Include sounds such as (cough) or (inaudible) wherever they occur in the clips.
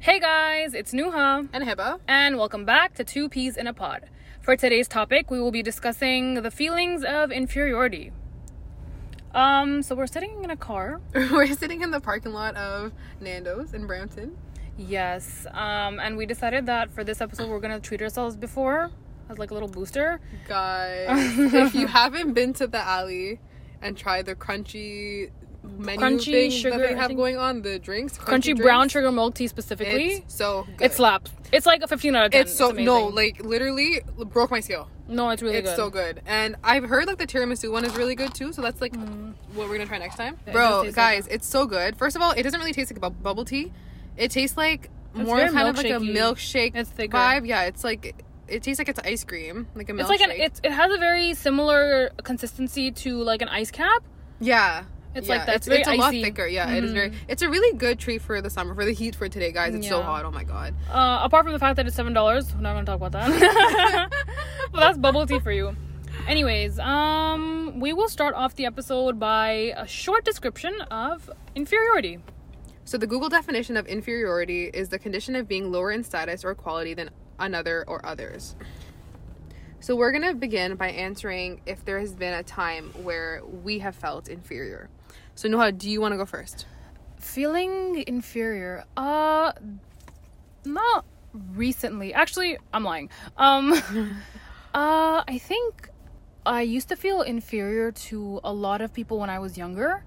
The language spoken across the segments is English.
Hey guys, it's Nuha, And Hibbah. and welcome back to Two Peas in a Pod. For today's topic, we will be discussing the feelings of inferiority. Um, so we're sitting in a car. (laughs) We're sitting in the parking lot of Nando's in Brampton. Yes, um, and we decided that for this episode, we're gonna treat ourselves before as like a little booster. Guys, (laughs) if you haven't been to the alley and tried the crunchy menu Crunchy thing sugar, that they have going on, the drinks, Crunchy drinks, brown sugar milk tea specifically. It's so good. It slaps. It's like a 15 out of 10. It's so amazing. no, like literally broke my scale. no, it's really good. it's good. so good, and I've heard like the tiramisu one is really good too. So that's like what we're gonna try next time, Mm. Yeah, bro. taste Guys, like it's so good. First of all, it doesn't really taste like bu- bubble tea. It tastes like more very kind of like a milkshake It's thicker. vibe. Yeah, it's like it tastes like it's ice cream, like a milkshake. It's like an it's it has a very similar consistency to like an ice cap. Yeah. It's Yeah, like that's It's, very it's a lot icy. thicker. Yeah, it is very. It's a really good treat for the summer, for the heat for today, guys. It's so hot. Oh my god. Uh, apart from the fact that it's seven dollars, we're not gonna talk about that. (laughs) (laughs) well, that's bubble tea for you. Anyways, um, we will start off the episode by a short description of inferiority. So the Google definition of inferiority is the condition of being lower in status or quality than another or others. So we're gonna begin by answering if there has been a time where we have felt inferior. So Nuha, do you want to go first? Feeling inferior. Uh, not recently. Actually, I'm lying. Um, (laughs) uh, I think I used to feel inferior to a lot of people when I was younger.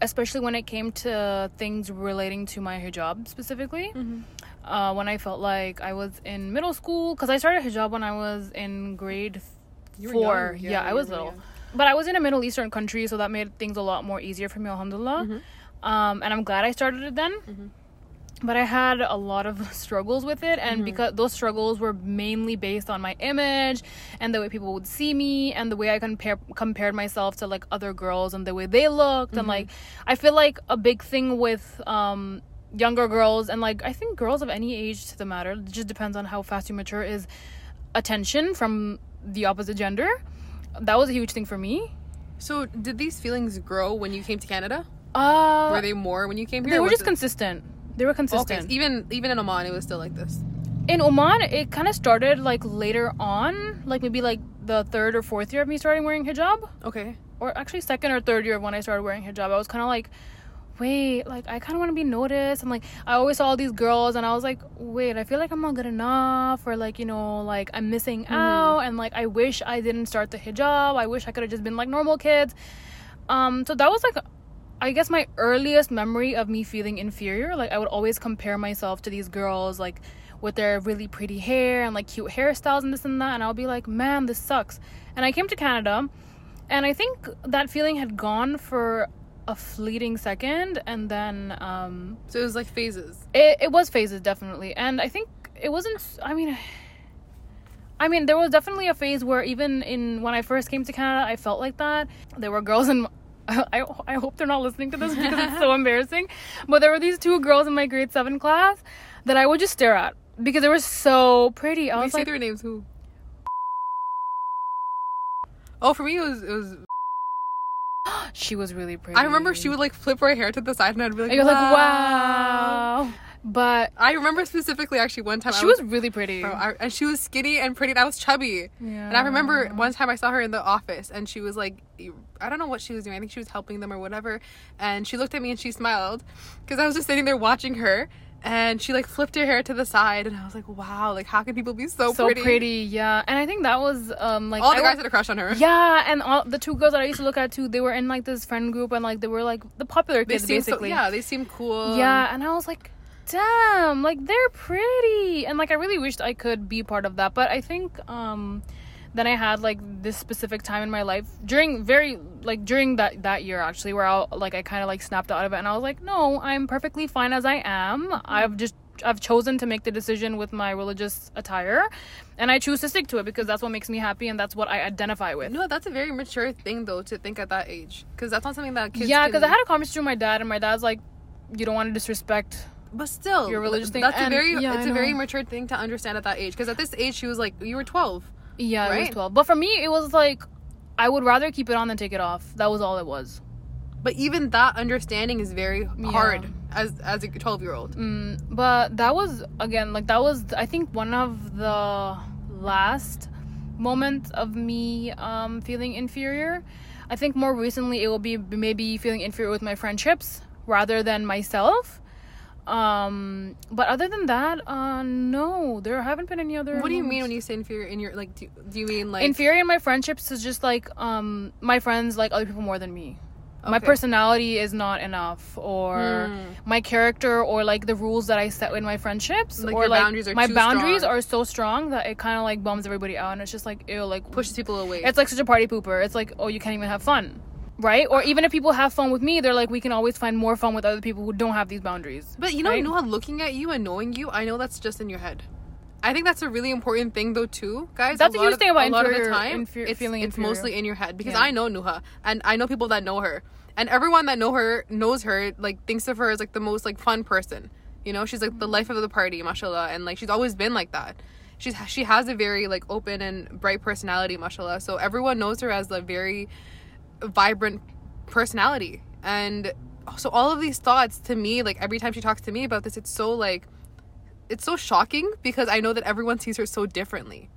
especially when it came to things relating to my hijab specifically. Uh, when I felt like I was in middle school, because I started hijab when I was in grade You four. Yeah, Yeah, I was little. young. But I was in a Middle Eastern country, so that made things a lot more easier for me, alhamdulillah. Mm-hmm. Um, and I'm glad I started it then. But I had a lot of (laughs) struggles with it, Mm-hmm. and because those struggles were mainly based on my image and the way people would see me, and the way I compare compared myself to like other girls and the way they looked, and like Mm-hmm. I feel like a big thing with um, younger girls and like I think girls of any age to the matter, it just depends on how fast you mature, is attention from the opposite gender. That was a huge thing for me. So did these feelings grow when you came to Canada? Uh, Were they more when you came here? they were just it- consistent. They were consistent. so even even in Oman, it was still like this. in Oman, it kind of started like later on, like maybe like the third or fourth year of me starting wearing hijab, Okay. or actually second or third year of when I started wearing hijab. I was kind of like, wait, like I kind of want to be noticed, and like I always saw all these girls, and I was like, wait, I feel like I'm not good enough, or like you know, like I'm missing out, and like I wish I didn't start the hijab. I wish I could have just been like normal kids. Um, so that was like I guess my earliest memory of me feeling inferior, like I would always compare myself to these girls, like with their really pretty hair and like cute hairstyles and this and that, and I'll be like, man, this sucks. And I came to Canada, and I think that feeling had gone for a fleeting second, and then um, So it was like phases. it it was phases definitely, and I think it wasn't. I mean. I mean, there was definitely a phase where even in when I first came to Canada, I felt like that. There were girls in (laughs) I, I hope they're not listening to this (laughs) because it's so embarrassing. But there were these two girls in my grade seven class that I would just stare at because they were so pretty. I was say like, their names. Who? Oh, for me it was it was. (gasps) she was really pretty. I remember she would like flip her hair to the side, and I'd be like, And you're like, wow. wow. But I remember specifically actually one time she I was really pretty. bro, I, and she was skinny and pretty, and I was chubby. And I remember one time I saw her in the office, and she was like, I don't know what she was doing. I think she was helping them or whatever. And she looked at me and she smiled because I was just sitting there watching her. And she like flipped her hair to the side, and I was like, "Wow! Like, how can people be so, so pretty?" pretty. yeah. And I think that was um like All the I guys wa- had a crush on her. Yeah, and all the two girls that I used to look at too, they were in like this friend group and like they were like the popular kids seem so, basically. yeah, they seem cool. Yeah, and I was like, damn, like they're pretty. And like I really wished I could be part of that. But I think um then I had like this specific time in my life during very like during that that year actually where I like I kind of like snapped out of it and I was like, no, I'm perfectly fine as I am. I've mm. just I've chosen to make the decision with my religious attire and I choose to stick to it because that's what makes me happy and that's what I identify with. No, that's a very mature thing though to think at that age, because that's not something that kids. yeah, because I had a conversation with my dad and my dad's like, you don't want to disrespect But still, Your religious thing, That's a very, yeah, it's a very mature thing to understand at that age. Because at this age, she was like, you were twelve. Yeah, it was 12. But for me, it was like, I would rather keep it on than take it off. That was all it was. but even that understanding is very hard as as a 12 year old Mm, but that was again like that was I think one of the last moments of me um feeling inferior. I think more recently it will be maybe feeling inferior with my friendships rather than myself. Um, but other than that, uh, no, there haven't been any other. what do you mean when you say inferior in your like do, do you mean like inferior in my friendships is just like um my friends like other people more than me. My personality is not enough, or Hmm. my character, or like the rules that I set in my friendships, Like, or your like boundaries are my boundaries strong. are so strong that it kind of like bums everybody out, and it's just like ew, like pushes people away It's like such a party pooper. It's like oh, you can't even have fun, right? Or even if people have fun with me, they're like we can always find more fun with other people who don't have these boundaries. But you know, right? Nuha, looking at you and knowing you, I know that's just in your head. I think that's a really important thing, though, too, guys. That's a a huge of- thing about a lot of the time. infer- it's, feeling it's inferior. mostly in your head because Yeah. I know Nuha and I know people that know her, and everyone that know her knows her like thinks of her as like the most like fun person. You know, she's like the life of the party, mashallah, and like she's always been like that. She's she has a very like open and bright personality, mashallah. So everyone knows her as a very vibrant personality. And so all of these thoughts to me like every time she talks to me about this it's so like it's so shocking because i know that everyone sees her so differently.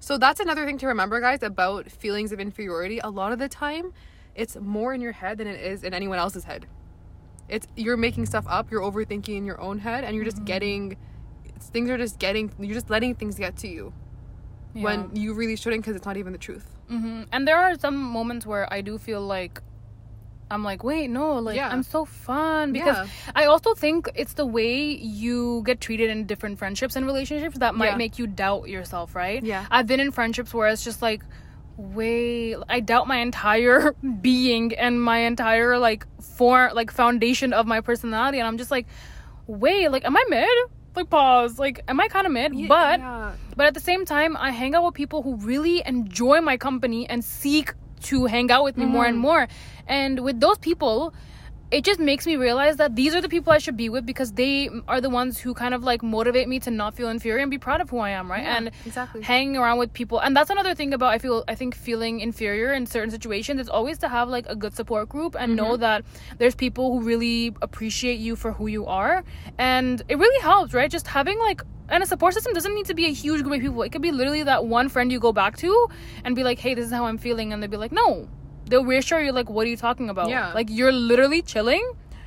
So that's another thing to remember guys about feelings of inferiority. A lot of the time it's more in your head than it is in anyone else's head. It's you're making stuff up you're overthinking in your own head and you're just mm-hmm. getting it's, things are just getting you're just letting things get to you Yeah. when you really shouldn't because it's not even the truth hmm And there are some moments where I do feel like I'm like, wait, no, like Yeah. I'm so fun because Yeah. I also think it's the way you get treated in different friendships and relationships that might Yeah. make you doubt yourself, right? Yeah. I've been in friendships where it's just like, wait, I doubt my entire (laughs) being and my entire like for like foundation of my personality, and I'm just like, wait, like, am I mid? Like, pause. Like, am I kind of mid? Ye- but yeah. but at the same time, I hang out with people who really enjoy my company and seek to hang out with me more and mm-hmm. more. And with those people, it just makes me realize that these are the people I should be with because they are the ones who kind of like motivate me to not feel inferior and be proud of who I am, right? Yeah, and exactly. hanging around with people. And that's another thing about I feel I think feeling inferior in certain situations is always to have like a good support group and know Mm-hmm. that there's people who really appreciate you for who you are. And it really helps, right? Just having like and a support system doesn't need to be a huge group of people. It could be literally that one friend you go back to and be like, "Hey, this is how I'm feeling," and they'd be like, "No." They'll reassure you, like, "What are you talking about? Yeah. Like, you're literally chilling.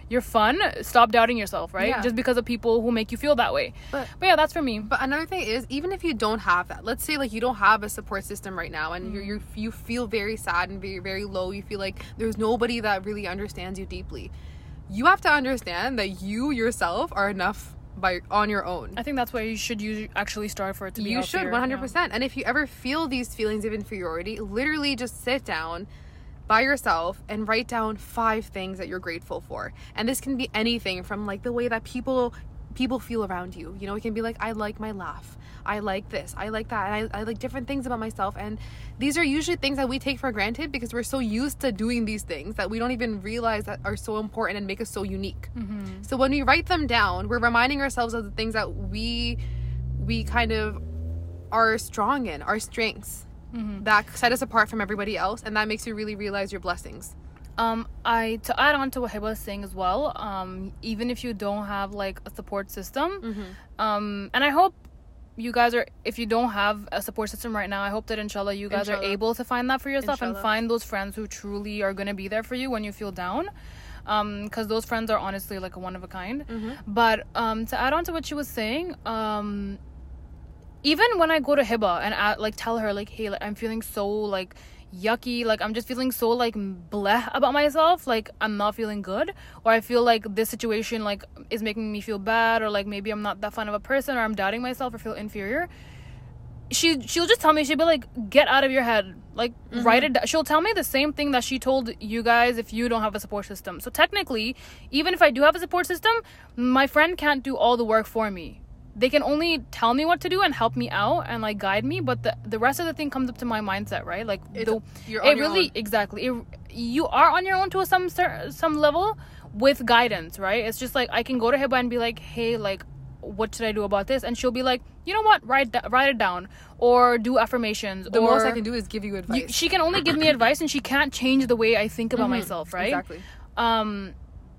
You're fun. Stop doubting yourself, right? Yeah. Just because of people who make you feel that way." But- but yeah, that's for me. But another thing is, even if you don't have that, let's say like you don't have a support system right now, and you you you feel very sad and very very low. You feel like there's nobody that really understands you deeply. You have to understand that you yourself are enough by on your own. I think that's why you should use actually start for it to be. You should healthier, one hundred percent. And if you ever feel these feelings of inferiority, literally just sit down by yourself and write down five things that you're grateful for. And this can be anything from like the way that people people feel around you. You know, it can be like I like my laugh. I like this. I like that. And I, I like different things about myself. And these are usually things that we take for granted because we're so used to doing these things that we don't even realize that are so important and make us so unique. Mm-hmm. So when we write them down, we're reminding ourselves of the things that we we kind of are strong in, our strengths that set us apart from everybody else, and that makes you really realize your blessings. Um, I to add on to what Hibbah was saying as well. Um, even if you don't have like a support system, Mm-hmm. um, and I hope you guys are. If you don't have a support system right now, I hope that inshallah you guys are able to find that for yourself and find those friends who truly are gonna be there for you when you feel down. Um, because those friends are honestly like a one of a kind. Mm-hmm. But um, to add on to what she was saying, um, even when I go to Hibbah and I, like tell her like, hey, like, I'm feeling so like yucky, like I'm just feeling so like bleh about myself, like I'm not feeling good, or I feel like this situation like is making me feel bad, or like maybe I'm not that fun of a person, or I'm doubting myself, or feel inferior. She she'll just tell me she'll be like, get out of your head, like mm-hmm. write it. down. She'll tell me the same thing that she told you guys if you don't have a support system. So technically, even if I do have a support system, my friend can't do all the work for me they can only tell me what to do and help me out and like guide me but the the rest of the thing comes up to my mindset right? Like It's- the, you're it your really own. exactly. It, you are on your own to some some level with guidance right? It's just like i can go to hibbah and be like hey like what should i do about this? And she'll be like you know what? Write write it down or do affirmations The most I can do is give you advice. you, she can only give me (clears throat) advice and she can't change the way i think about myself right? Exactly. um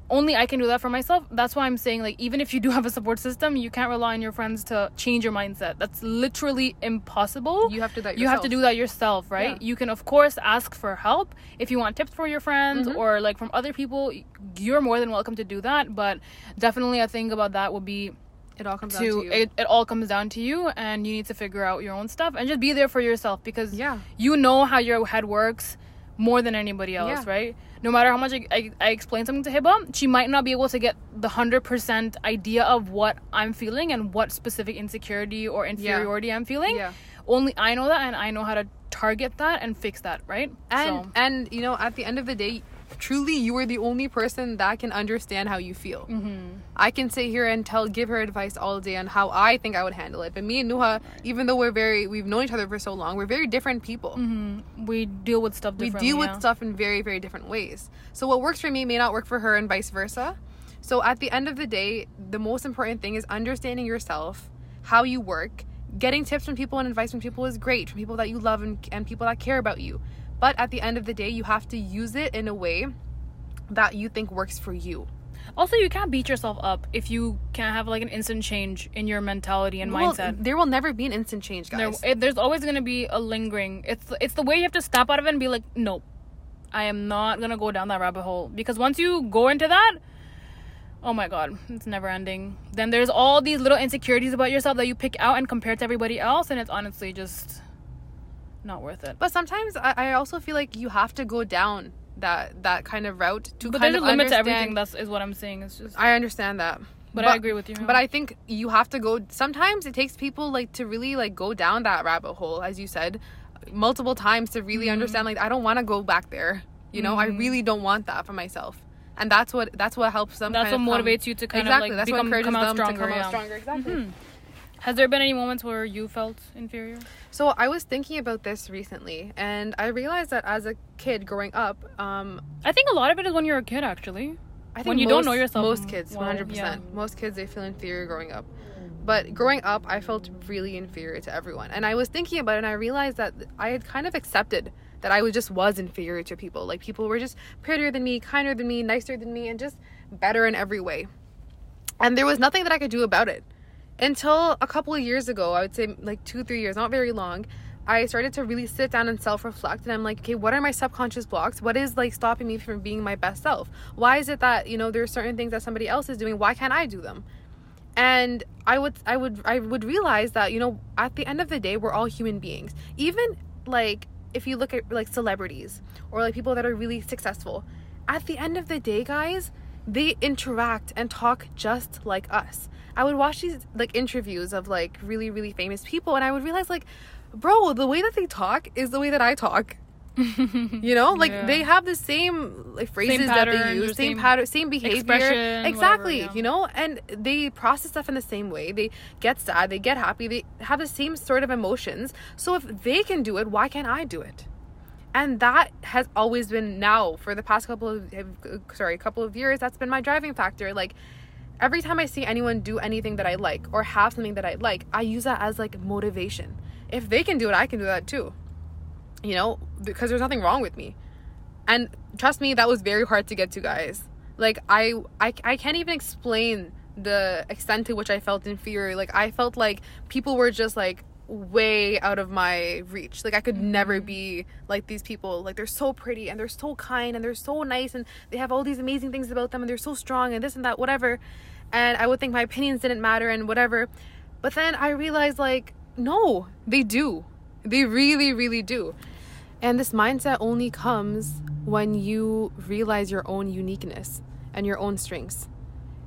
only I can do that for myself. That's why I'm saying like even if you do have a support system, you can't rely on your friends to change your mindset. That's literally impossible. You have to do that You have to yourself. do that yourself, right? Yeah. You can of course ask for help if you want tips for your friends Mm-hmm. or like from other people. You're more than welcome to do that, but definitely a thing about that would be It all comes down to, to you. it, it all comes down to you and you need to figure out your own stuff and just be there for yourself because Yeah. you know how your head works more than anybody else Yeah. right no matter how much I, I, I explain something to Hibbah she might not be able to get the 100% idea of what I'm feeling and what specific insecurity or inferiority I'm feeling Yeah. only I know that and I know how to target that and fix that right and so and you know at the end of the day truly you are the only person that can understand how you feel. Mm-hmm. i can sit here and tell give her advice all day on how i think i would handle it. But me and nuha even though we're very we've known each other for so long we're very different people. Mhm, we deal with stuff we deal with stuff in very very different ways. So what works for me may not work for her and vice versa. So at the end of the day the most important thing is understanding yourself how you work. Getting tips from people and advice from people is great from people that you love and, and people that care about you but at the end of the day you have to use it in a way that you think works for you also you can't beat yourself up if you can't have like an instant change in your mentality and Well, mindset there will never be an instant change there, guys it, there's always gonna be a lingering. It's it's the way you have to snap out of it and be like, nope, I am not gonna go down that rabbit hole because once you go into that, oh my god, it's never ending. Then there's all these little insecurities about yourself that you pick out and compare to everybody else, and it's honestly just not worth it. but sometimes I, I also feel like you have to go down that that kind of route to But kind there's a of limit to everything. That's is what I'm saying. It's just, I understand that. but, I agree with you. But I think you have to go sometimes it takes people like to really like go down that rabbit hole as you said multiple times to really Mm-hmm. understand like I don't want to go back there. You know, I really don't want that for myself. And that's what that's what helps them that's what of come- motivates you to kind exactly, of like that's become, what encourages come out them stronger. to come yeah. out stronger. Exactly. Mhm. Has there been any moments where you felt inferior? So I was thinking about this recently and I realized that as a kid growing up, um I think a lot of it is when you're a kid, actually. I think When you don't know yourself, Most kids, one hundred percent. Most kids they feel inferior growing up. But growing up, I felt really inferior to everyone, and I was thinking about it, and I realized that I had kind of accepted that I was just was inferior to people. Like people were just prettier than me, kinder than me, nicer than me, and just better in every way. And there was nothing that I could do about it until a couple of years ago. I would say like two, three years, not very long. I started to really sit down and self reflect, and I'm like, okay, what are my subconscious blocks? What is like stopping me from being my best self? Why is it that you know there are certain things that somebody else is doing? Why can't I do them? And I would, I would, I would realize that you know at the end of the day, we're all human beings. Even like if you look at like celebrities or like people that are really successful, at the end of the day, guys, they interact and talk just like us. I would watch these like interviews of like really, really famous people, and I would realize like, bro, the way that they talk is the way that I talk. (laughs) you know, like Yeah. they have the same like phrases that they use, same same pattern, same behavior, exactly. whatever, yeah. You know, and they process stuff in the same way. They get sad, they get happy, they have the same sort of emotions. So if they can do it, why can't I do it? And that has always been now for the past couple of eh, sorry couple of years that's been my driving factor. Like every time i see anyone do anything that i like or have something that i like i use that as like motivation. If they can do it i can do that too. You know? Because there's nothing wrong with me. And trust me that was very hard to get to guys. Like i i, I can't even explain the extent to which i felt inferior. Like i felt like people were just like way out of my reach. Like i could never mm-hmm. be like these people. Like they're so pretty and they're so kind and they're so nice and they have all these amazing things about them and they're so strong and this and that whatever. And i would think my opinions didn't matter and whatever. But then i realized like no they do. They really really do. And this mindset only comes when you realize your own uniqueness and your own strengths.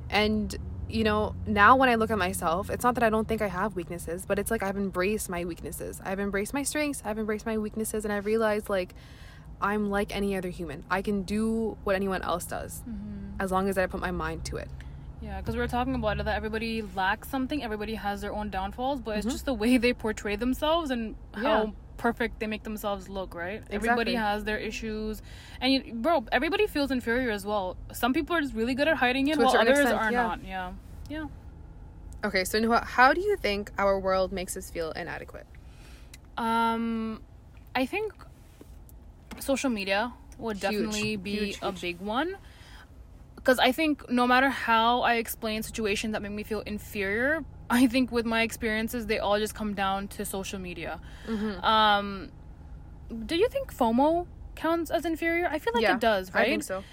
And, you know, now when I look at myself, it's not that I don't think I have weaknesses, but it's like I've embraced my weaknesses. I've embraced my strengths, I've embraced my weaknesses, and I've realized like I'm like any other human. I can do what anyone else does as long as I put my mind to it. Yeah, because we were talking about it that everybody lacks something. Everybody has their own downfalls, but it's just the way they portray themselves and Mm-hmm. Yeah. how perfect they make themselves look. Right? Everybody has their issues, and you, bro, everybody feels inferior as well. Some people are just really good at hiding it, To while others extent, are yeah. not. Yeah, yeah. Okay, so Nuha, how do you think our world makes us feel inadequate? Um, I think social media would Huge, definitely be huge, a big one. because I think no matter how I explain situations that make me feel inferior, I think with my experiences, they all just come down to social media. Mm-hmm. Um, do you think FOMO counts as inferior? I feel like yeah, it does, right? I think so.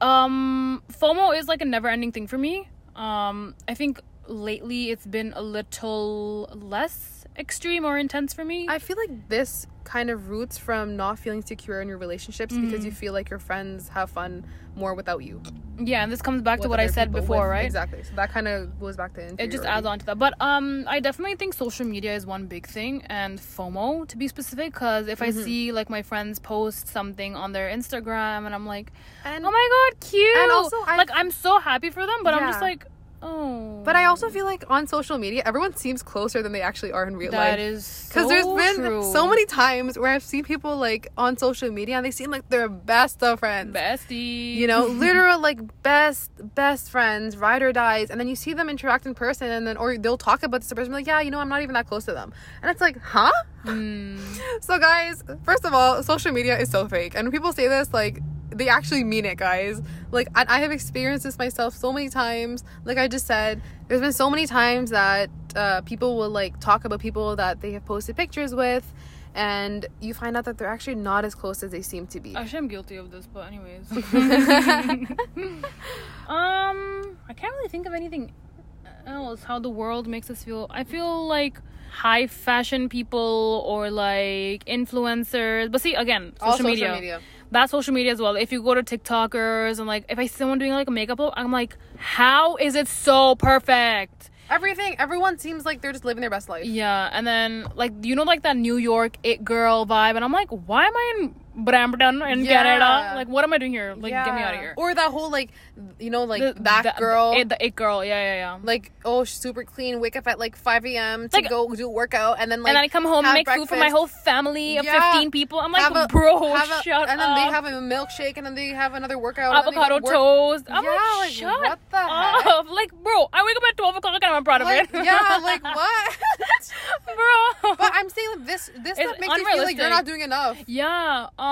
Um, FOMO is like a never-ending thing for me. Um, I think lately it's been a little less extreme or intense for me. I feel like this kind of roots from not feeling secure in your relationships because Mm. you feel like your friends have fun more without you. yeah, and this comes back to what I said before, with- right? Exactly. So that kind of goes back to it just adds on to that but um i definitely think social media is one big thing and fomo to be specific because if Mm-hmm. i see like my friends post something on their instagram and i'm like And oh my god cute And also, I- like i'm so happy for them but i'm just like oh but I also feel like on social media, everyone seems closer than they actually are in real life. that is Because so there's been true. so many times where I've seen people like on social media and they seem like they're best of friends. bestie You know, (laughs) literal like best best friends, ride or dies, and then you see them interact in person, and then or they'll talk about this person like, yeah, you know, I'm not even that close to them, and it's like, huh? Hmm. (laughs) So guys, first of all, social media is so fake, and when people say this, like they actually mean it, guys. Like I, I have experienced this myself so many times. Like I just said, there's been so many times that uh, people will like talk about people that they have posted pictures with, and you find out that they're actually not as close as they seem to be. Actually, I'm guilty of this, but anyways. (laughs) (laughs) um, I can't really think of anything else. How the world makes us feel. I feel like high fashion people or like influencers. But see, again, social, social media. media. That's social media as well. If you go to TikTokers and like, if I see someone doing like a makeup look, I'm like, how is it so perfect? Everything, everyone seems like they're just living their best life. Yeah, and then like you know like that New York it girl vibe, and I'm like, why am I in Brampton and Yeah. Canada? Like, what am I doing here? Like, get me out of here. Or that whole like, you know, like The- that the- girl. it, the it girl, yeah, yeah, yeah. like oh she's super clean wake up at like 5 a.m to Like- go do a workout and then like and then I come home and make food for my whole family of Yeah. 15 people. I'm like, a- bro, have a- shut and then they have a milkshake and then they have another workout and avocado work- toast. I'm Yeah, like, like, shut what the heck? up. (laughs) Like, bro, I wake up at 12 o'clock and I'm proud of like, it. yeah (laughs) like what bro. but i'm saying like, this this makes you feel like you're not doing enough yeah, um,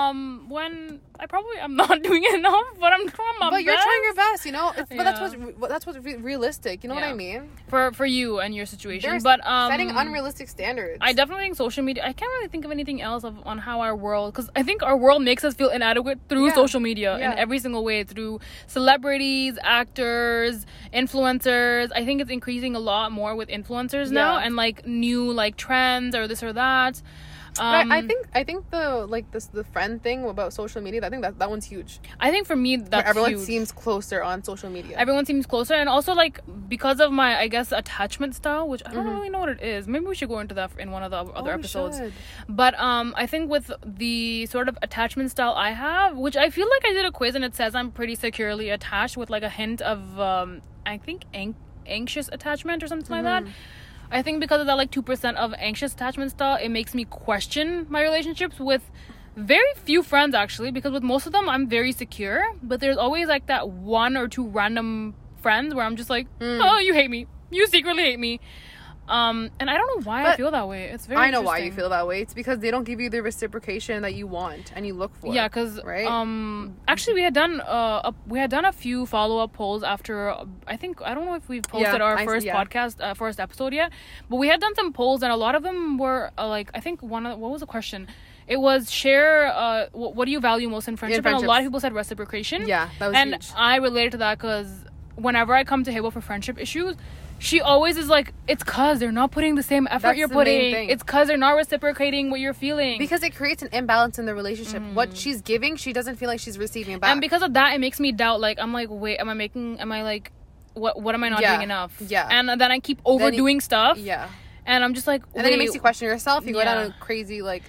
when I probably I'm not (laughs) doing enough, but I'm trying my but you're trying your best you know it's, but that's Yeah. what's that's what's re- realistic you know what i mean for for you and your situation. They're but um, setting unrealistic standards I definitely think social media. I can't really think of anything else of, on how our world, because I think our world makes us feel inadequate through Yeah. social media Yeah. in every single way through celebrities, actors, influencers. I think it's increasing a lot more with influencers now and like new like trends or this or that. But I- I Um, think I think the like this the friend thing about social media. I think that that one's huge. I think for me that's everyone huge. seems closer on social media. everyone seems closer and also like because of my i guess attachment style which i don't Mhm. really know what it is maybe we should go into that in one of the other Oh, episodes but um i think with the sort of attachment style i have which i feel like i did a quiz and it says i'm pretty securely attached with like a hint of um i think an- anxious attachment or something like that i think because of that like 2% of anxious attachment style it makes me question my relationships with very few friends actually because with most of them i'm very secure. But there's always like that one or two random friends where i'm just like Mm. oh you hate me. You secretly hate me um and i don't know why i feel that way it's very I know why you feel that way. It's because they don't give you the reciprocation that you want and you look for. yeah because right? um actually we had done uh a, we had done a few follow-up polls after uh, i think i don't know if we've posted Yeah, our I- first yeah. podcast uh, first episode yet but we had done some polls and a lot of them were uh, like i think one of what was the question it was share uh what, what do you value most in friendship and a lot of people said reciprocation yeah, that was and huge. I related to that because whenever I come to Habo for friendship issues, she always is like, "It's cause they're not putting the same effort That's you're putting. It's cause they're not reciprocating what you're feeling." Because it creates an imbalance in the relationship. What she's giving, she doesn't feel like she's receiving back. Mm. and because of that, it makes me doubt. Like, I'm like, wait, am I making? Am I like, what? What am I not Yeah. doing enough? Yeah. And then I keep overdoing stuff. yeah, And I'm just like, and then it makes you question yourself. You go down a crazy like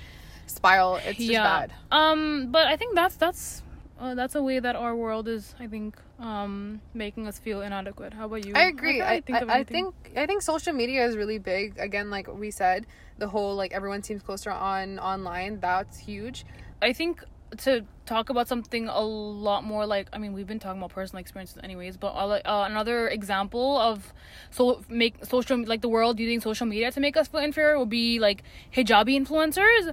spiral. It's just bad. Um, but I think that's that's uh, that's a way that our world is. I think um making us feel inadequate. How about you? I agree. can't I, think I, I think I think social media is really big. Again, like we said, the whole like everyone seems closer on online. That's huge. I think to talk about something a lot more like I mean we've been talking about personal experiences anyways, but uh, another example of so make social like the world using social media to make us feel inferior would be like hijabi influencers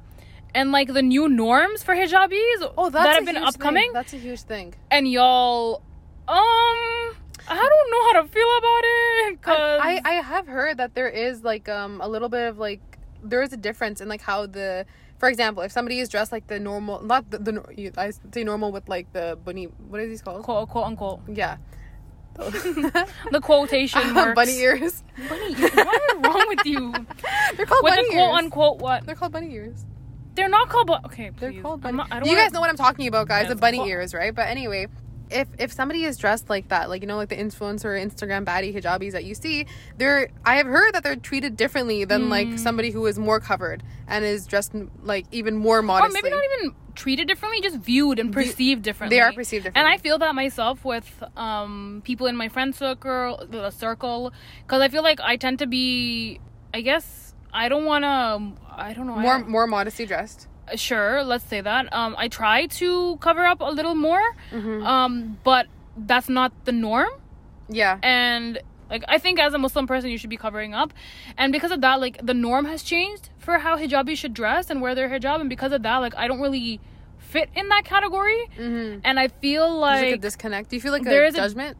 and like the new norms for hijabis Oh, that's that have been upcoming Thing. That's a huge thing. and y'all Um, I don't know how to feel about it. Cause I, I I have heard that there is like um a little bit of like there is a difference in like how the for example if somebody is dressed like the normal not the, the you- I say normal with like the bunny what is these called quote, quote unquote yeah (laughs) the quotation (laughs) marks. bunny ears Bunny ears. What is wrong with you? (laughs) they're called With bunny the quote ears unquote what? they're called bunny ears They're not called. Bu- okay, they're called bunny not, I don't you wanna- guys know what I'm talking about guys Yeah, the bunny called- ears right but anyway if if somebody is dressed like that like you know like the influencer Instagram baddie hijabis that you see they're I have heard that they're treated differently than Hmm. like somebody who is more covered and is dressed like even more modestly. Or maybe not even treated differently, just viewed and perceived differently. they are perceived differently. And I feel that myself with um, people in my friend circle, the circle, because I feel like I tend to be, I guess, I don't want to, I don't know. More don't- more modesty dressed sure let's say that. Um i try to cover up a little more Mm-hmm. um but that's not the norm. Yeah. And like i think as a muslim person you should be covering up. And because of that like the norm has changed for how hijabis should dress and wear their hijab. And because of that like i don't really fit in that category. Mm-hmm. and i feel like, like a disconnect. Do you feel like there a is a- judgment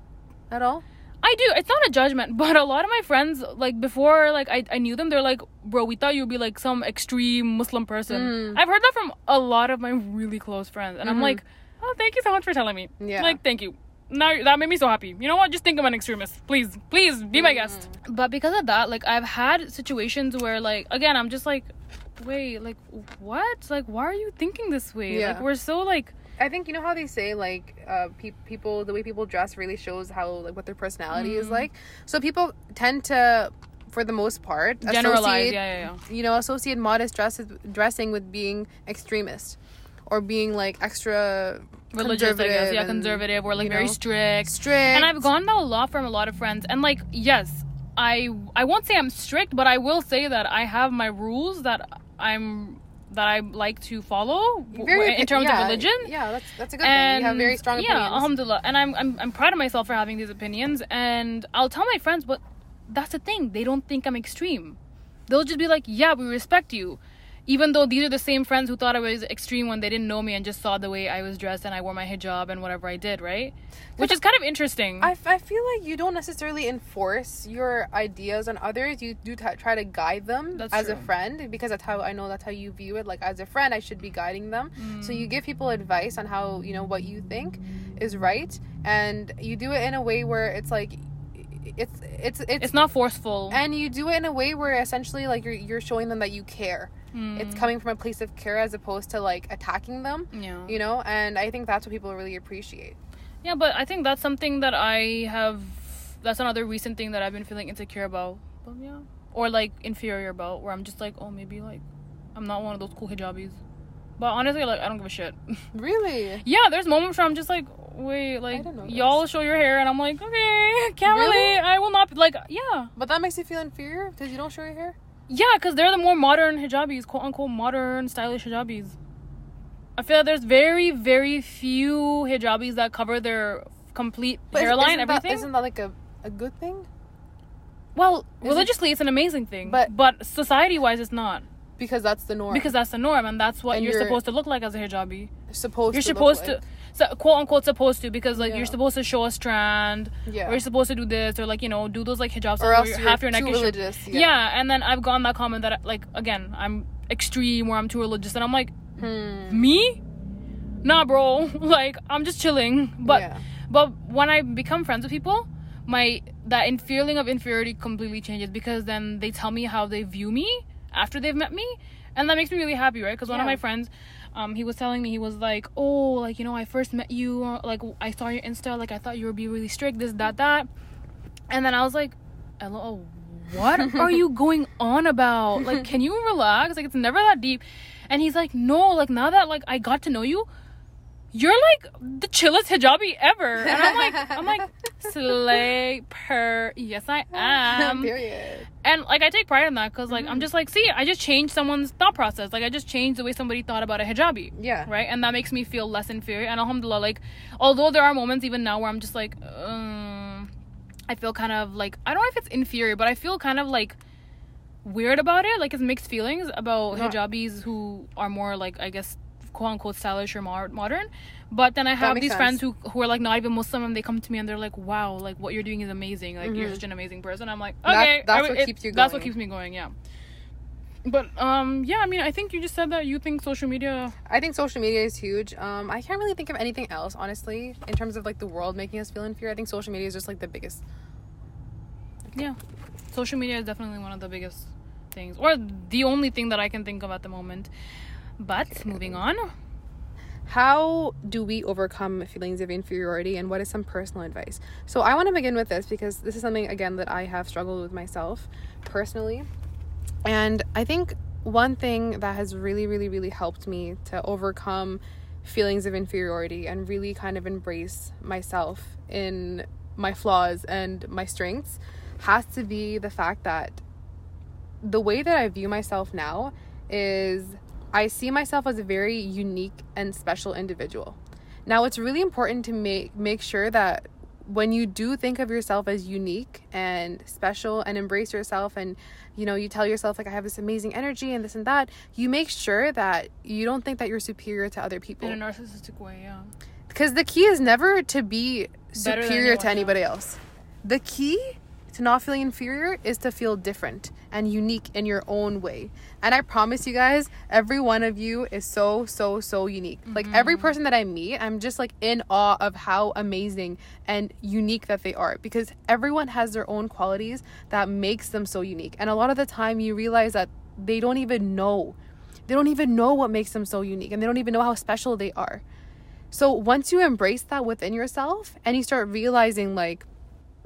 at all i do it's not a judgment (laughs) but a lot of my friends like before like i, I knew them they're like bro we thought you'd be like some extreme muslim person Mm. i've heard that from a lot of my really close friends and i'm Mhm. like oh thank you so much for telling me Yeah. like thank you now that made me so happy you know what just think i'm an extremist please please be my guest Mm. but because of that like i've had situations where like again i'm just like wait like what like why are you thinking this way Yeah. like we're so like I think you know how they say like uh pe- people the way people dress really shows how like what their personality is Mm. like. So people tend to for the most part generalized associate, yeah yeah yeah. you know associate modest dresses dressing with being extremist or being like extra religious i guess. Yeah and, conservative or like you very know, strict. strict. And i've gone that a lot from a lot of friends. And like yes i i won't say i'm strict but i will say that i have my rules that i'm that i like to follow very in terms yeah, of religion. Yeah, that's that's a good and thing. You have very strong yeah opinions. alhamdulillah. And I'm, I'm i'm proud of myself for having these opinions. And i'll tell my friends but that's the thing. They don't think i'm extreme. They'll just be like yeah we respect you even though these are the same friends who thought i was extreme when they didn't know me and just saw the way i was dressed and i wore my hijab and whatever i did right which is kind of interesting I, I feel like you don't necessarily enforce your ideas on others. You do t- try to guide them That's as a friend because that's how I know that's how you view it. Like as a friend, I should be guiding them. So you mm. give people advice on how you know what you think is right, and you do it in a way where it's like it's it's it's, it's not forceful and you do it in a way where essentially like you're you're showing them that you care. Mm. It's coming from a place of care as opposed to like attacking them. yeah You know, and I think that's what people really appreciate. Yeah, but I think that's something that I have. That's another recent thing that I've been feeling insecure about. But yeah, or like inferior about, where I'm just like, oh, maybe like I'm not one of those cool hijabis. But honestly, like I don't give a shit. (laughs) Really? yeah, there's moments where I'm just like, wait, like y'all show your hair, and I'm like, okay, (laughs) can't Really? relate. I will not. Like, yeah, But that makes you feel inferior because you don't show your hair. yeah, because they're the more modern hijabis, quote unquote modern stylish hijabis. I feel like there's very, very few hijabis that cover their complete But hairline, isn't that, everything. isn't that like a, a good thing? Well, it- religiously, it's an amazing thing, But- but society wise, it's not Because that's the norm. because that's the norm, and that's what And you're, you're- supposed to look like as a hijabi. supposed You're to supposed like. to, so, quote unquote, supposed to because like Yeah. you're supposed to show a strand, Yeah. or you're supposed to do this, or like you know do those like hijabs or else you're half your neck too is religious. Yeah. and then I've gotten that comment that like again I'm extreme or I'm too religious, and I'm like Hmm. me, nah, bro, (laughs) like I'm just chilling, but. Yeah. But when I become friends with people, my that in feeling of inferiority completely changes because then they tell me how they view me after they've met me, and that makes me really happy, right? Because one of my friends, um, he was telling me he was like, oh, like you know, I first met you, uh, like I saw your Insta, like I thought you would be really strict, this, that, that, and then I was like, hello, what (laughs) are you going on about? Like, can you relax? Like, it's never that deep. And he's like, no, like now that like I got to know you, you're like the chillest hijabi ever. And I'm like, I'm like, (laughs) slay per. Yes, I (laughs) am. Period. And like, I take pride in that because like Mm-hmm. I'm just like, see, I just changed someone's thought process. Like, I just changed the way somebody thought about a hijabi. Yeah. Right, and that makes me feel less inferior. And alhamdulillah, like, although there are moments even now where I'm just like, um, I feel kind of like I don't know if it's inferior, but I feel kind of like weird about it. Like it's mixed feelings about hijabis who are more like I guess quote unquote stylish or mod- modern. But then I have these sense. friends who who are like not even Muslim and they come to me and they're like, "Wow, like what you're doing is amazing. Like mm-hmm. you're such an amazing person." I'm like, "Okay, that, that's what keeps you going. That's what keeps me going." Yeah. But um yeah, I mean, I think you just said that you think social media I think social media is huge. Um I can't really think of anything else honestly in terms of like the world making us feel inferior. I think social media is just like the biggest Yeah. Social media is definitely one of the biggest things or the only thing that I can think of at the moment. But moving on. How do we overcome feelings of inferiority and what is some personal advice? So I want to begin with this because this is something again that I have struggled with myself personally. And I think one thing that has really really really helped me to overcome feelings of inferiority and really kind of embrace myself in my flaws and my strengths has to be the fact that the way that I view myself now is I see myself as a very unique and special individual. Now, it's really important to make make sure that when you do think of yourself as unique and special and embrace yourself and you know you tell yourself like I have this amazing energy and this and that, you make sure that you don't think that you're superior to other people in a narcissistic way, yeah. Because the key is never to be superior to anybody else. The key to not feel inferior is to feel different and unique in your own way. And I promise you guys, every one of you is so, so, so unique. Mm-hmm. Like every person that I meet, I'm just like in awe of how amazing and unique that they are because everyone has their own qualities that makes them so unique. And a lot of the time you realize that they don't even know. They don't even know what makes them so unique and they don't even know how special they are. So once you embrace that within yourself and you start realizing like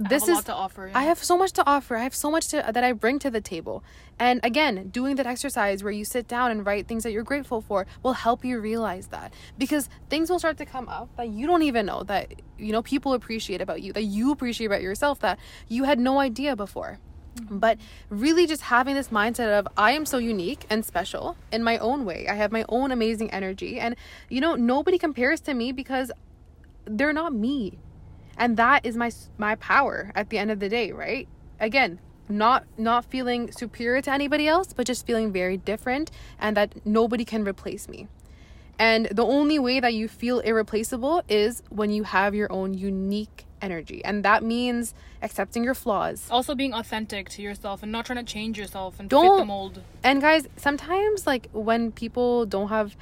this is to offer. Yeah. I have so much to offer. I have so much to that I bring to the table. And again, doing that exercise where you sit down and write things that you're grateful for will help you realize that because things will start to come up that you don't even know that you know people appreciate about you, that you appreciate about yourself that you had no idea before. Mm-hmm. But really, just having this mindset of I am so unique and special in my own way. I have my own amazing energy. And, you know, nobody compares to me because they're not me and that is my my power at the end of the day right? Again not not feeling superior to anybody else but just feeling very different and that nobody can replace me. And the only way that you feel irreplaceable is when you have your own unique energy. And that means accepting your flaws. Also being authentic to yourself and not trying to change yourself and don't, fit the mold. And guys sometimes like when people don't have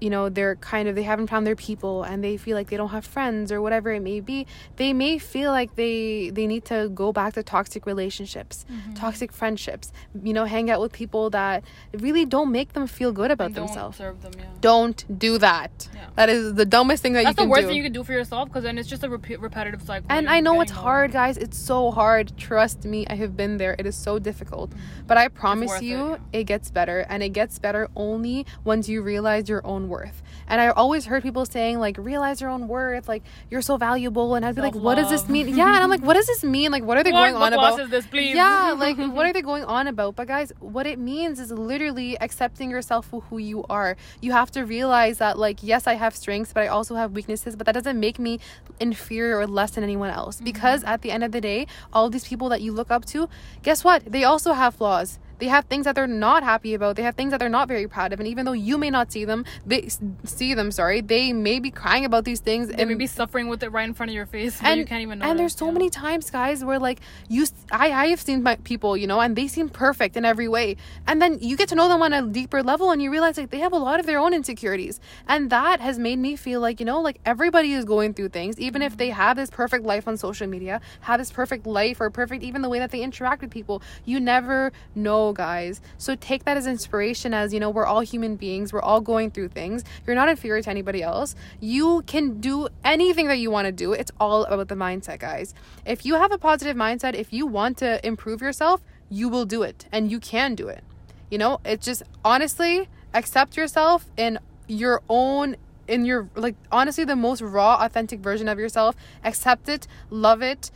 you know they're kind of they haven't found their people and they feel like they don't have friends or whatever it may be they may feel like they they need to go back to toxic relationships mm-hmm. toxic friendships you know hang out with people that really don't make them feel good about themselves them, yeah. don't do that yeah. that is the dumbest thing that that's you can the worst do. thing you can do for yourself because then it's just a rep- repetitive cycle and i know it's hard guys it's so hard trust me i have been there it is so difficult mm-hmm. but i promise you it, yeah. it gets better and it gets better only once you realize your own worth. And I always heard people saying like realize your own worth, like you're so valuable and I'd be like what does this mean? yeah, and I'm like what does this mean? Like what are they what, going on about? Is this, please? Yeah, like (laughs) what are they going on about? But guys, what it means is literally accepting yourself for who you are. You have to realize that like yes, I have strengths, but I also have weaknesses, but that doesn't make me inferior or less than anyone else mm-hmm. because at the end of the day, all these people that you look up to, guess what? They also have flaws they have things that they're not happy about. They have things that they're not very proud of. And even though you may not see them, they see them, sorry, they may be crying about these things. They and, may be suffering with it right in front of your face. And you can't even know. And there's so yeah. many times, guys, where like you, I, I have seen my people, you know, and they seem perfect in every way. And then you get to know them on a deeper level and you realize like they have a lot of their own insecurities. And that has made me feel like, you know, like everybody is going through things, even if they have this perfect life on social media, have this perfect life or perfect, even the way that they interact with people. You never know, guys. So take that as inspiration as, you know, we're all human beings, we're all going through things. You're not inferior to anybody else. You can do anything that you want to do. It's all about the mindset, guys. If you have a positive mindset, if you want to improve yourself, you will do it and you can do it. You know, it's just honestly accept yourself in your own in your like honestly the most raw authentic version of yourself accept it love it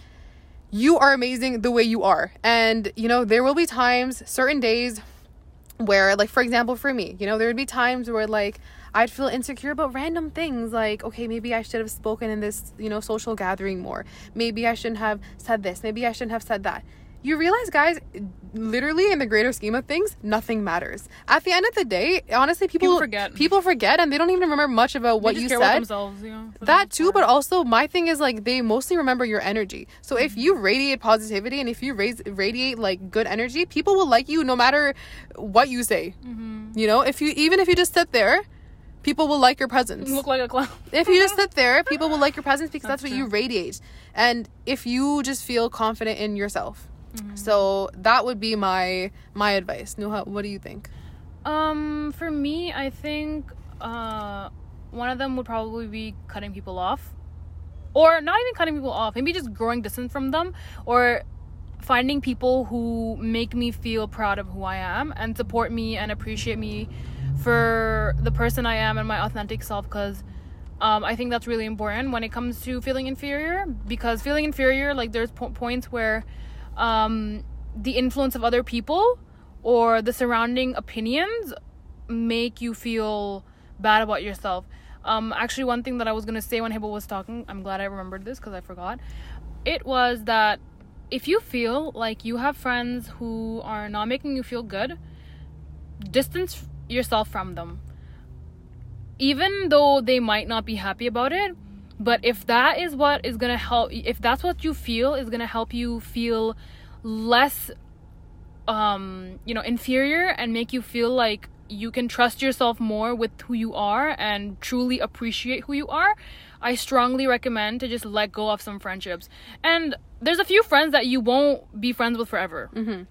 you are amazing the way you are. And you know there will be times certain days where like for example for me you know there would be times where like i'd feel insecure about random things like okay maybe i should have spoken in this you know social gathering more. Maybe i shouldn't have said this. Maybe i shouldn't have said that you realize, guys, literally in the greater scheme of things, nothing matters. At the end of the day, honestly, people, People forget. People forget, and they don't even remember much about what you just care about said. themselves, you know, That too, but also my thing is like they mostly remember your energy. So if you radiate positivity and if you raise radiate like good energy, people will like you no matter what you say. Mm-hmm. You know, if you even if you just sit there, people will like your presence. You look like a clown. If you just (laughs) sit there, people will like your presence because that's, That's what you radiate. And if you just feel confident in yourself. So that would be my my advice. Nuha, what do you think? Um, for me, I think uh, one of them would probably be cutting people off, or not even cutting people off. Maybe just growing distance from them, or finding people who make me feel proud of who I am and support me and appreciate me for the person I am and my authentic self. Because um, I think that's really important when it comes to feeling inferior. Because feeling inferior, like there's po- points where um, the influence of other people or the surrounding opinions make you feel bad about yourself. Um, actually, one thing that I was gonna say when Hibbah was talking, I'm glad I remembered this because I forgot. It was that if you feel like you have friends who are not making you feel good, distance yourself from them. Even though they might not be happy about it, but if that is what is gonna help, if that's what you feel is gonna help you feel less um you know inferior and make you feel like you can trust yourself more with who you are and truly appreciate who you are i strongly recommend to just let go of some friendships and there's a few friends that you won't be friends with forever Mm-hmm.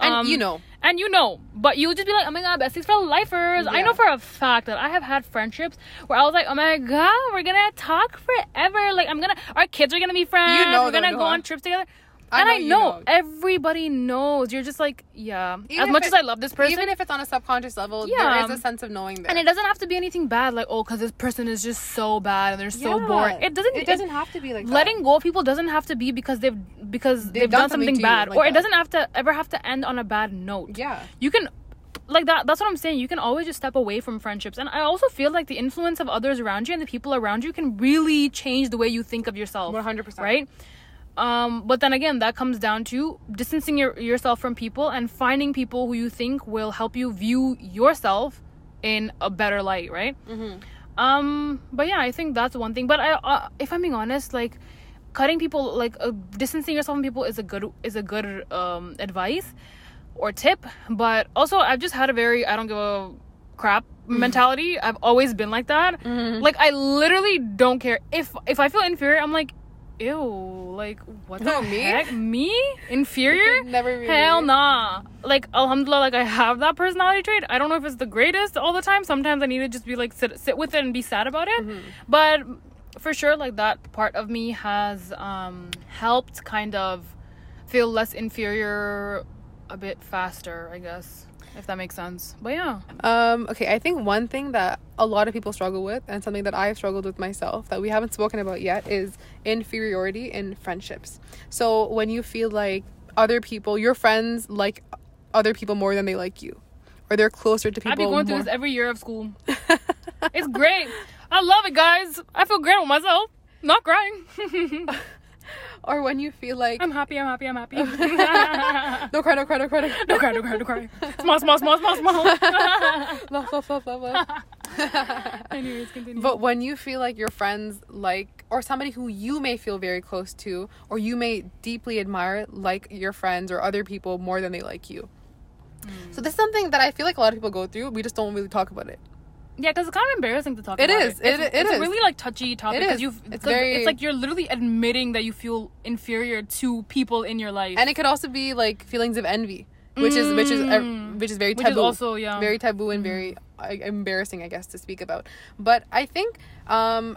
And Um, you know, and you know, but you'll just be like, oh my god, besties for lifers. I know for a fact that I have had friendships where I was like, oh my god, we're gonna talk forever. Like I'm gonna, our kids are gonna be friends. know we're gonna go on trips together. I and know I know, know. everybody knows. You're just like, yeah. Even as much it- as I love this person, even if it's on a subconscious level, Yeah. there is a sense of knowing there. and it doesn't have to be anything bad, like oh, because this person is just so bad and they're so Yeah. boring. It doesn't. It doesn't have to be like that. letting go of people doesn't have to be because they've because they've, done, something, to you bad, like or it doesn't have to ever have to end on a bad note Yeah. you can like that that's what i'm saying you can always just step away from friendships and i also feel like the influence of others around you and the people around you can really change the way you think of yourself 100%. right um but then again that comes down to distancing your, yourself from people and finding people who you think will help you view yourself in a better light right? Mm-hmm. um but yeah i think that's one thing. But i uh, if i'm being honest like cutting people like uh, distancing yourself from people is a good is a good um advice or tip. But also i've just had a very i don't give a crap mentality. I've always been like that. Mhm. like i literally don't care. If if i feel inferior i'm like ew like what the me? heck? Me? Inferior? Never be hell me. nah. Like alhamdulillah like i have that personality trait. I don't know if it's the greatest all the time. Sometimes i need to just be like sit, sit with it and be sad about it. Mm-hmm. but for sure like that part of me has um helped kind of feel less inferior a bit faster i guess if that makes sense. But yeah. Um, okay, I think one thing that a lot of people struggle with, and something that I've struggled with myself that we haven't spoken about yet, is inferiority in friendships. So when you feel like other people, your friends like other people more than they like you, or they're closer to people. i've been going through this every year of school. (laughs) It's great. I love it guys. I feel great with myself. Not crying (laughs) or when you feel like i'm happy i'm happy i'm happy (laughs) no cry, no cry, no cry, (laughs) no no cry no cry no cry small small small small small love, love, love, love, love. anyways continue But when you feel like your friends like, or somebody who you may feel very close to, or you may deeply admire, like your friends or other people more than they like you. Mm. So this is something that I feel like a lot of people go through. We just don't really talk about it. Yeah, because it's kind of embarrassing to talk It about. is. It. It's, It- it it's is. a really like touchy topic It because is. you. It's It's, like, very- it's like you're literally admitting that you feel inferior to people in your life, And it could also be like feelings of envy, which is which is uh, Mm. which is very which taboo. is also yeah very taboo and very uh, embarrassing i guess to speak about but i think um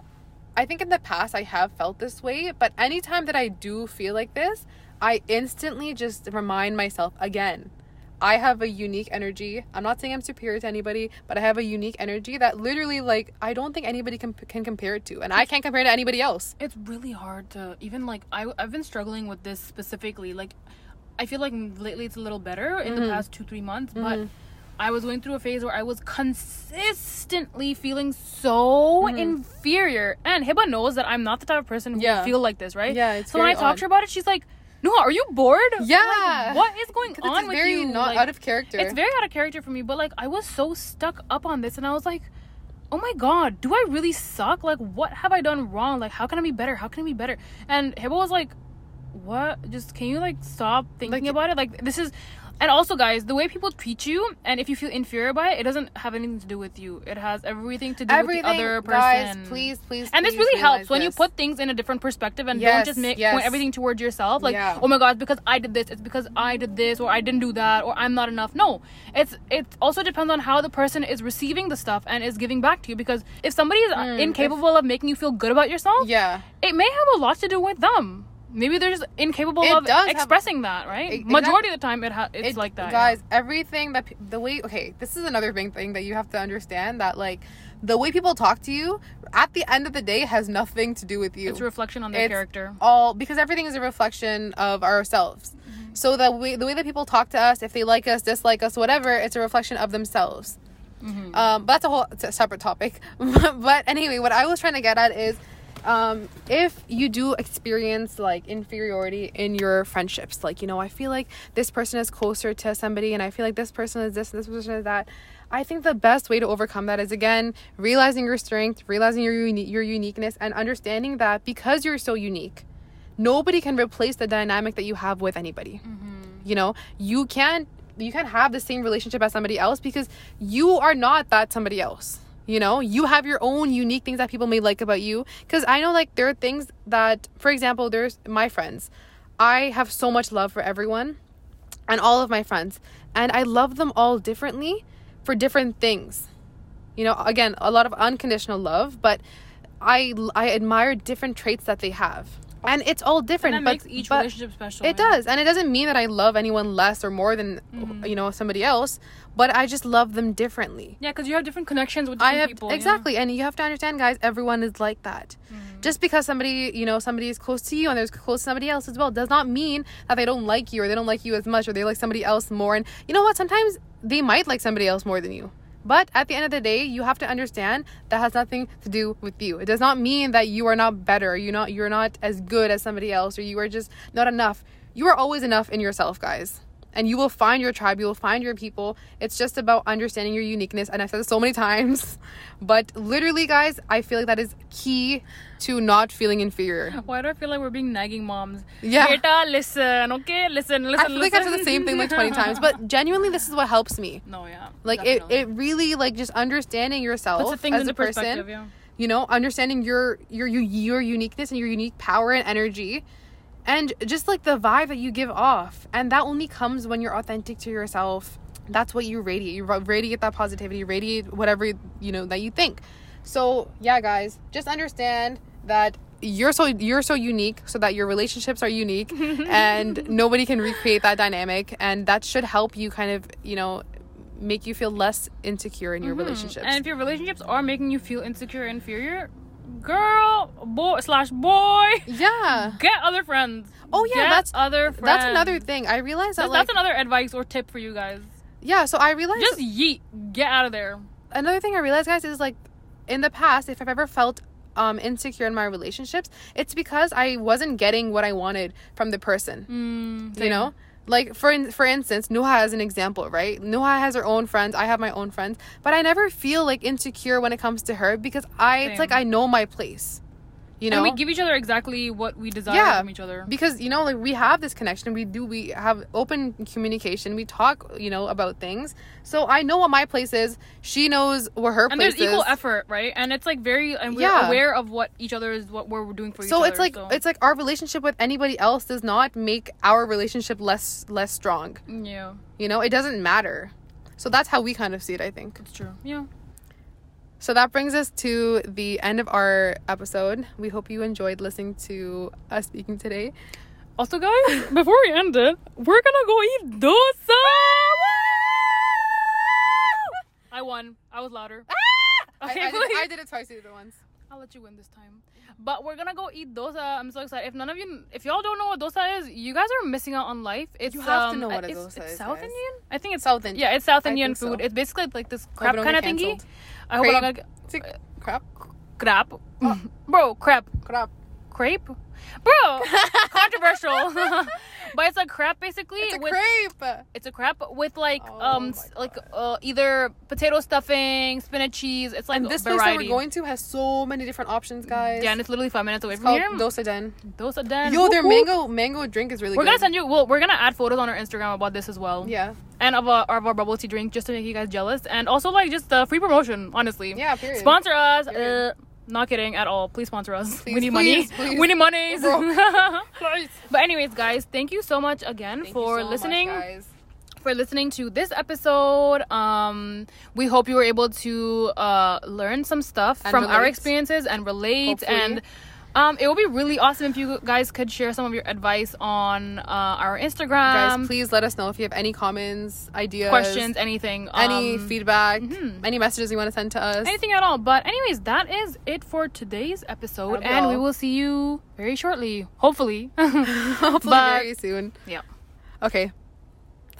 i think in the past i have felt this way but anytime that i do feel like this i instantly just remind myself again i have a unique energy i'm not saying i'm superior to anybody but i have a unique energy that literally like i don't think anybody can, can compare it to and i can't compare it to anybody else it's really hard to even like I I've been struggling with this specifically. Like I feel like lately it's a little better in the Mhm. past two three months, but Mhm. I was going through a phase where I was consistently feeling so Mhm. inferior. And Hibbah knows that I'm not the type of person who Yeah. feel like this, right? Yeah, it's so when I odd. to her about it, she's like, no, are you bored? Yeah. Like, what is going on it's with very you? not Like, out of character. It's very out of character for me, but like I was so stuck up on this and I was like, oh my god, do I really suck? Like, what have I done wrong? Like, how can I be better? How can I be better? And Hibbah was like, what? Just can you like stop thinking Like- about it? Like, this is. And also, guys, the way people treat you, and if you feel inferior by it, it doesn't have anything to do with you. It has everything to do Everything, with the other person. guys, please, please, And this please really helps when you put things in a different perspective and Yes, don't just make yes. point everything towards yourself. Like, Yeah. oh my god, it's because I did this, it's because I did this, or I didn't do that, or I'm not enough. No, it's it also depends on how the person is receiving the stuff and is giving back to you. Because if somebody is Mm, incapable of making you feel good about yourself, Yeah. it may have a lot to do with them. Maybe they're just incapable It of does have- expressing that, right? E- Majority of the time, it ha- it's It- like that. guys everything that pe- the way okay this is another big thing that you have to understand that like the way people talk to you at the end of the day has nothing to do with you it's a reflection on their It's character. all because everything is a reflection of ourselves Mm-hmm. so the way the way that people talk to us if they like us dislike us whatever it's a reflection of themselves Mm-hmm. um, but that's a whole it's a separate topic (laughs) but anyway what i was trying to get at is um, if you do experience like inferiority in your friendships like you know i feel like this person is closer to somebody and i feel like this person is this this person is that i think the best way to overcome that is again realizing your strength realizing your uni- your uniqueness and understanding that because you're so unique nobody can replace the dynamic that you have with anybody. You know you can't you can't have the same relationship as somebody else because you are not that somebody else you know? You have your own unique things that people may like about you. Because i know like there are things that for example there's my friends. I have so much love for everyone and all of my friends and i love them all differently for different things. You know again a lot of unconditional love but i i admire different traits that they have and it's all different and that but makes each but- relationship special. it yeah. does, and it doesn't mean that I love anyone less or more than Mm-hmm. you know somebody else, but I just love them differently. Yeah, because you have different connections with I have people. yeah. exactly, and you have to understand, guys. Everyone is like that. Mm-hmm. Just because somebody, you know, somebody is close to you and there's close to somebody else as well, does not mean that they don't like you or they don't like you as much or they like somebody else more. And you know what? Sometimes they might like somebody else more than you. But at the end of the day, you have to understand that has nothing to do with you. It does not mean that you are not better, you're not you're not as good as somebody else, or you are just not enough. You are always enough in yourself, guys. And you will find your tribe, you will find your people. It's just about understanding your uniqueness. And I've said this so many (laughs) times, but literally, guys, I feel like that is key to not feeling inferior. Why do I feel like we're being nagging moms? Yeah. Beta, listen, okay? Listen, listen, I feel like I've said the same thing like 20 times, but genuinely, this is what helps me. (laughs) No, yeah. Like it, definitely. it really like just understanding yourself puts the things as a person. perspective, yeah. you know understanding your your your your uniqueness and your unique power and energy and just like the vibe that you give off and that only comes when you're authentic to yourself. That's what you radiate. You radiate that positivity radiate whatever you know that you think. So yeah guys just understand that you're so you're so unique so that your relationships are unique (laughs) and nobody can recreate that dynamic and that should help you kind of you know make you feel less insecure in your mm-hmm. relationships. And if your relationships are making you feel insecure, inferior, girl, boy slash boy, yeah get other friends. Oh, yeah, Get that's- other friends. That's another thing. I realized that That's, like that's another advice or tip for you guys. yeah. So I realized Just yeet, get out of there. another thing I realized, guys, is like in the past, if I've ever felt um insecure in my relationships, it's because I wasn't getting what I wanted from the person. Mm, You know. Like for in, for instance, Nuha as an example, right? Nuha has her own friends. I have my own friends, but I never feel like insecure when it comes to her because I it's like I know my place. You know, and we give each other exactly what we desire Yeah. from each other. because you know like we have this connection we do we have open communication we talk you know about things so i know what my place is she knows where her place is. and place there's equal effort, right? And it's like very, and we're Yeah. aware of what each other is, what we're doing for each other. so it's like it's like our relationship with anybody else does not make our relationship less less strong yeah, you know it doesn't matter so that's how we kind of see it i think it's true. Yeah. So that brings us to the end of our episode we hope you enjoyed listening to us speaking today Also, guys, before we end it, we're gonna go eat dosa. (laughs) I won. I was louder. I, (laughs) Okay, I, did. I did it twice the other ones I'll let you win this time. But we're gonna go eat dosa. I'm so excited. If none of you, if y'all don't know what dosa is, you guys are missing out on life. It's You have to um, know what a dosa it's is, South guys. Indian. I think it's South Indian. Yeah, it's South Indian think so. food. It's basically like this crap kind of thingy. I hope I'm not gonna like crap. Crap, oh, bro. Crap, crap crepe. bro. (laughs) controversial, (laughs) but it's a crepe basically. It's a with, crepe. It's a crepe with like Oh um like uh, either potato stuffing, spinach cheese. It's like And this place that we're going to has so many different options, guys. yeah, and it's literally five minutes away it's from here. Dosa Den. Those are done. Yo, their Whoop, whoop. mango mango drink is really We're good. gonna send you. Well, we're gonna add photos on our Instagram about this as well. Yeah. and of our, of our bubble tea drink just to make you guys jealous and also like just the free promotion honestly Yeah, period. sponsor us Period. uh, not kidding at all. Please sponsor us. We need please, money. please. we need money. (laughs) But anyways guys thank you so much again Thank for so much, listening. guys. for listening to this episode. Um we hope you were able to uh learn some stuff And from our experiences and relate Hopefully. and um, it would be really awesome if you guys could share some of your advice on uh, our Instagram, Guys, please let us know if you have any comments, ideas, questions, anything, any um, feedback, mhm. any messages you want to send to us. anything at all. But anyways, that is it for today's episode, and we will see you very shortly, hopefully. (laughs) Hopefully But- very soon. yeah. Okay.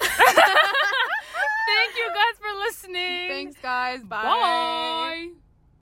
(laughs) Thank you guys for listening. Thanks, guys. Bye.